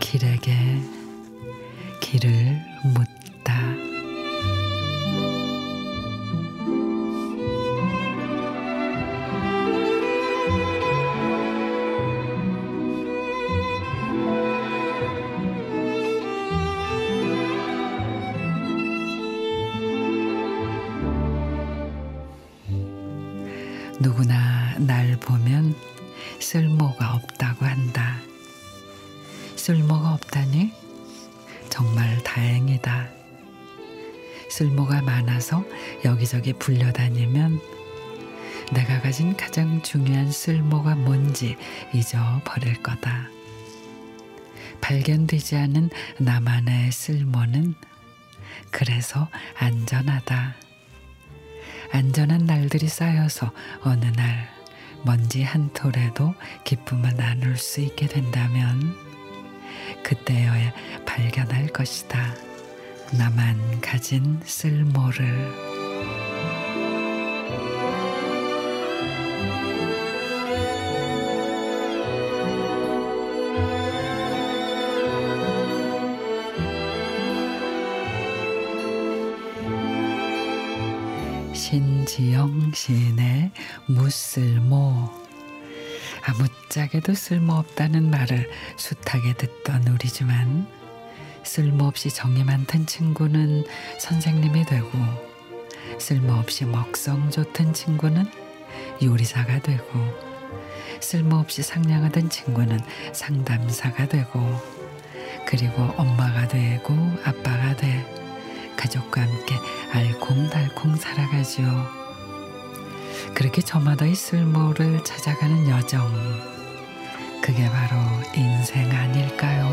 길에게 길을 묻 누구나 날 보면 쓸모가 없다고 한다. 쓸모가 없다니? 정말 다행이다. 쓸모가 많아서 여기저기 불려다니면 내가 가진 가장 중요한 쓸모가 뭔지 잊어버릴 거다. 발견되지 않은 나만의 쓸모는 그래서 안전하다. 안전한 날들이 쌓여서 어느 날 먼지 한 톨에도 기쁨을 나눌 수 있게 된다면 그때여야 발견할 것이다. 나만 가진 쓸모를. 신지영 시인의 무쓸모. 아무짝에도 쓸모없다는 말을 숱하게 듣던 우리지만 쓸모없이 정이 많던 친구는 선생님이 되고 쓸모없이 먹성 좋던 친구는 요리사가 되고 쓸모없이 상냥하던 친구는 상담사가 되고 그리고 엄마가 되고 아빠가 돼 가족과 함께 알콩달콩 살아가지요. 그렇게 저마다의 쓸모를 찾아가는 여정. 그게 바로 인생 아닐까요?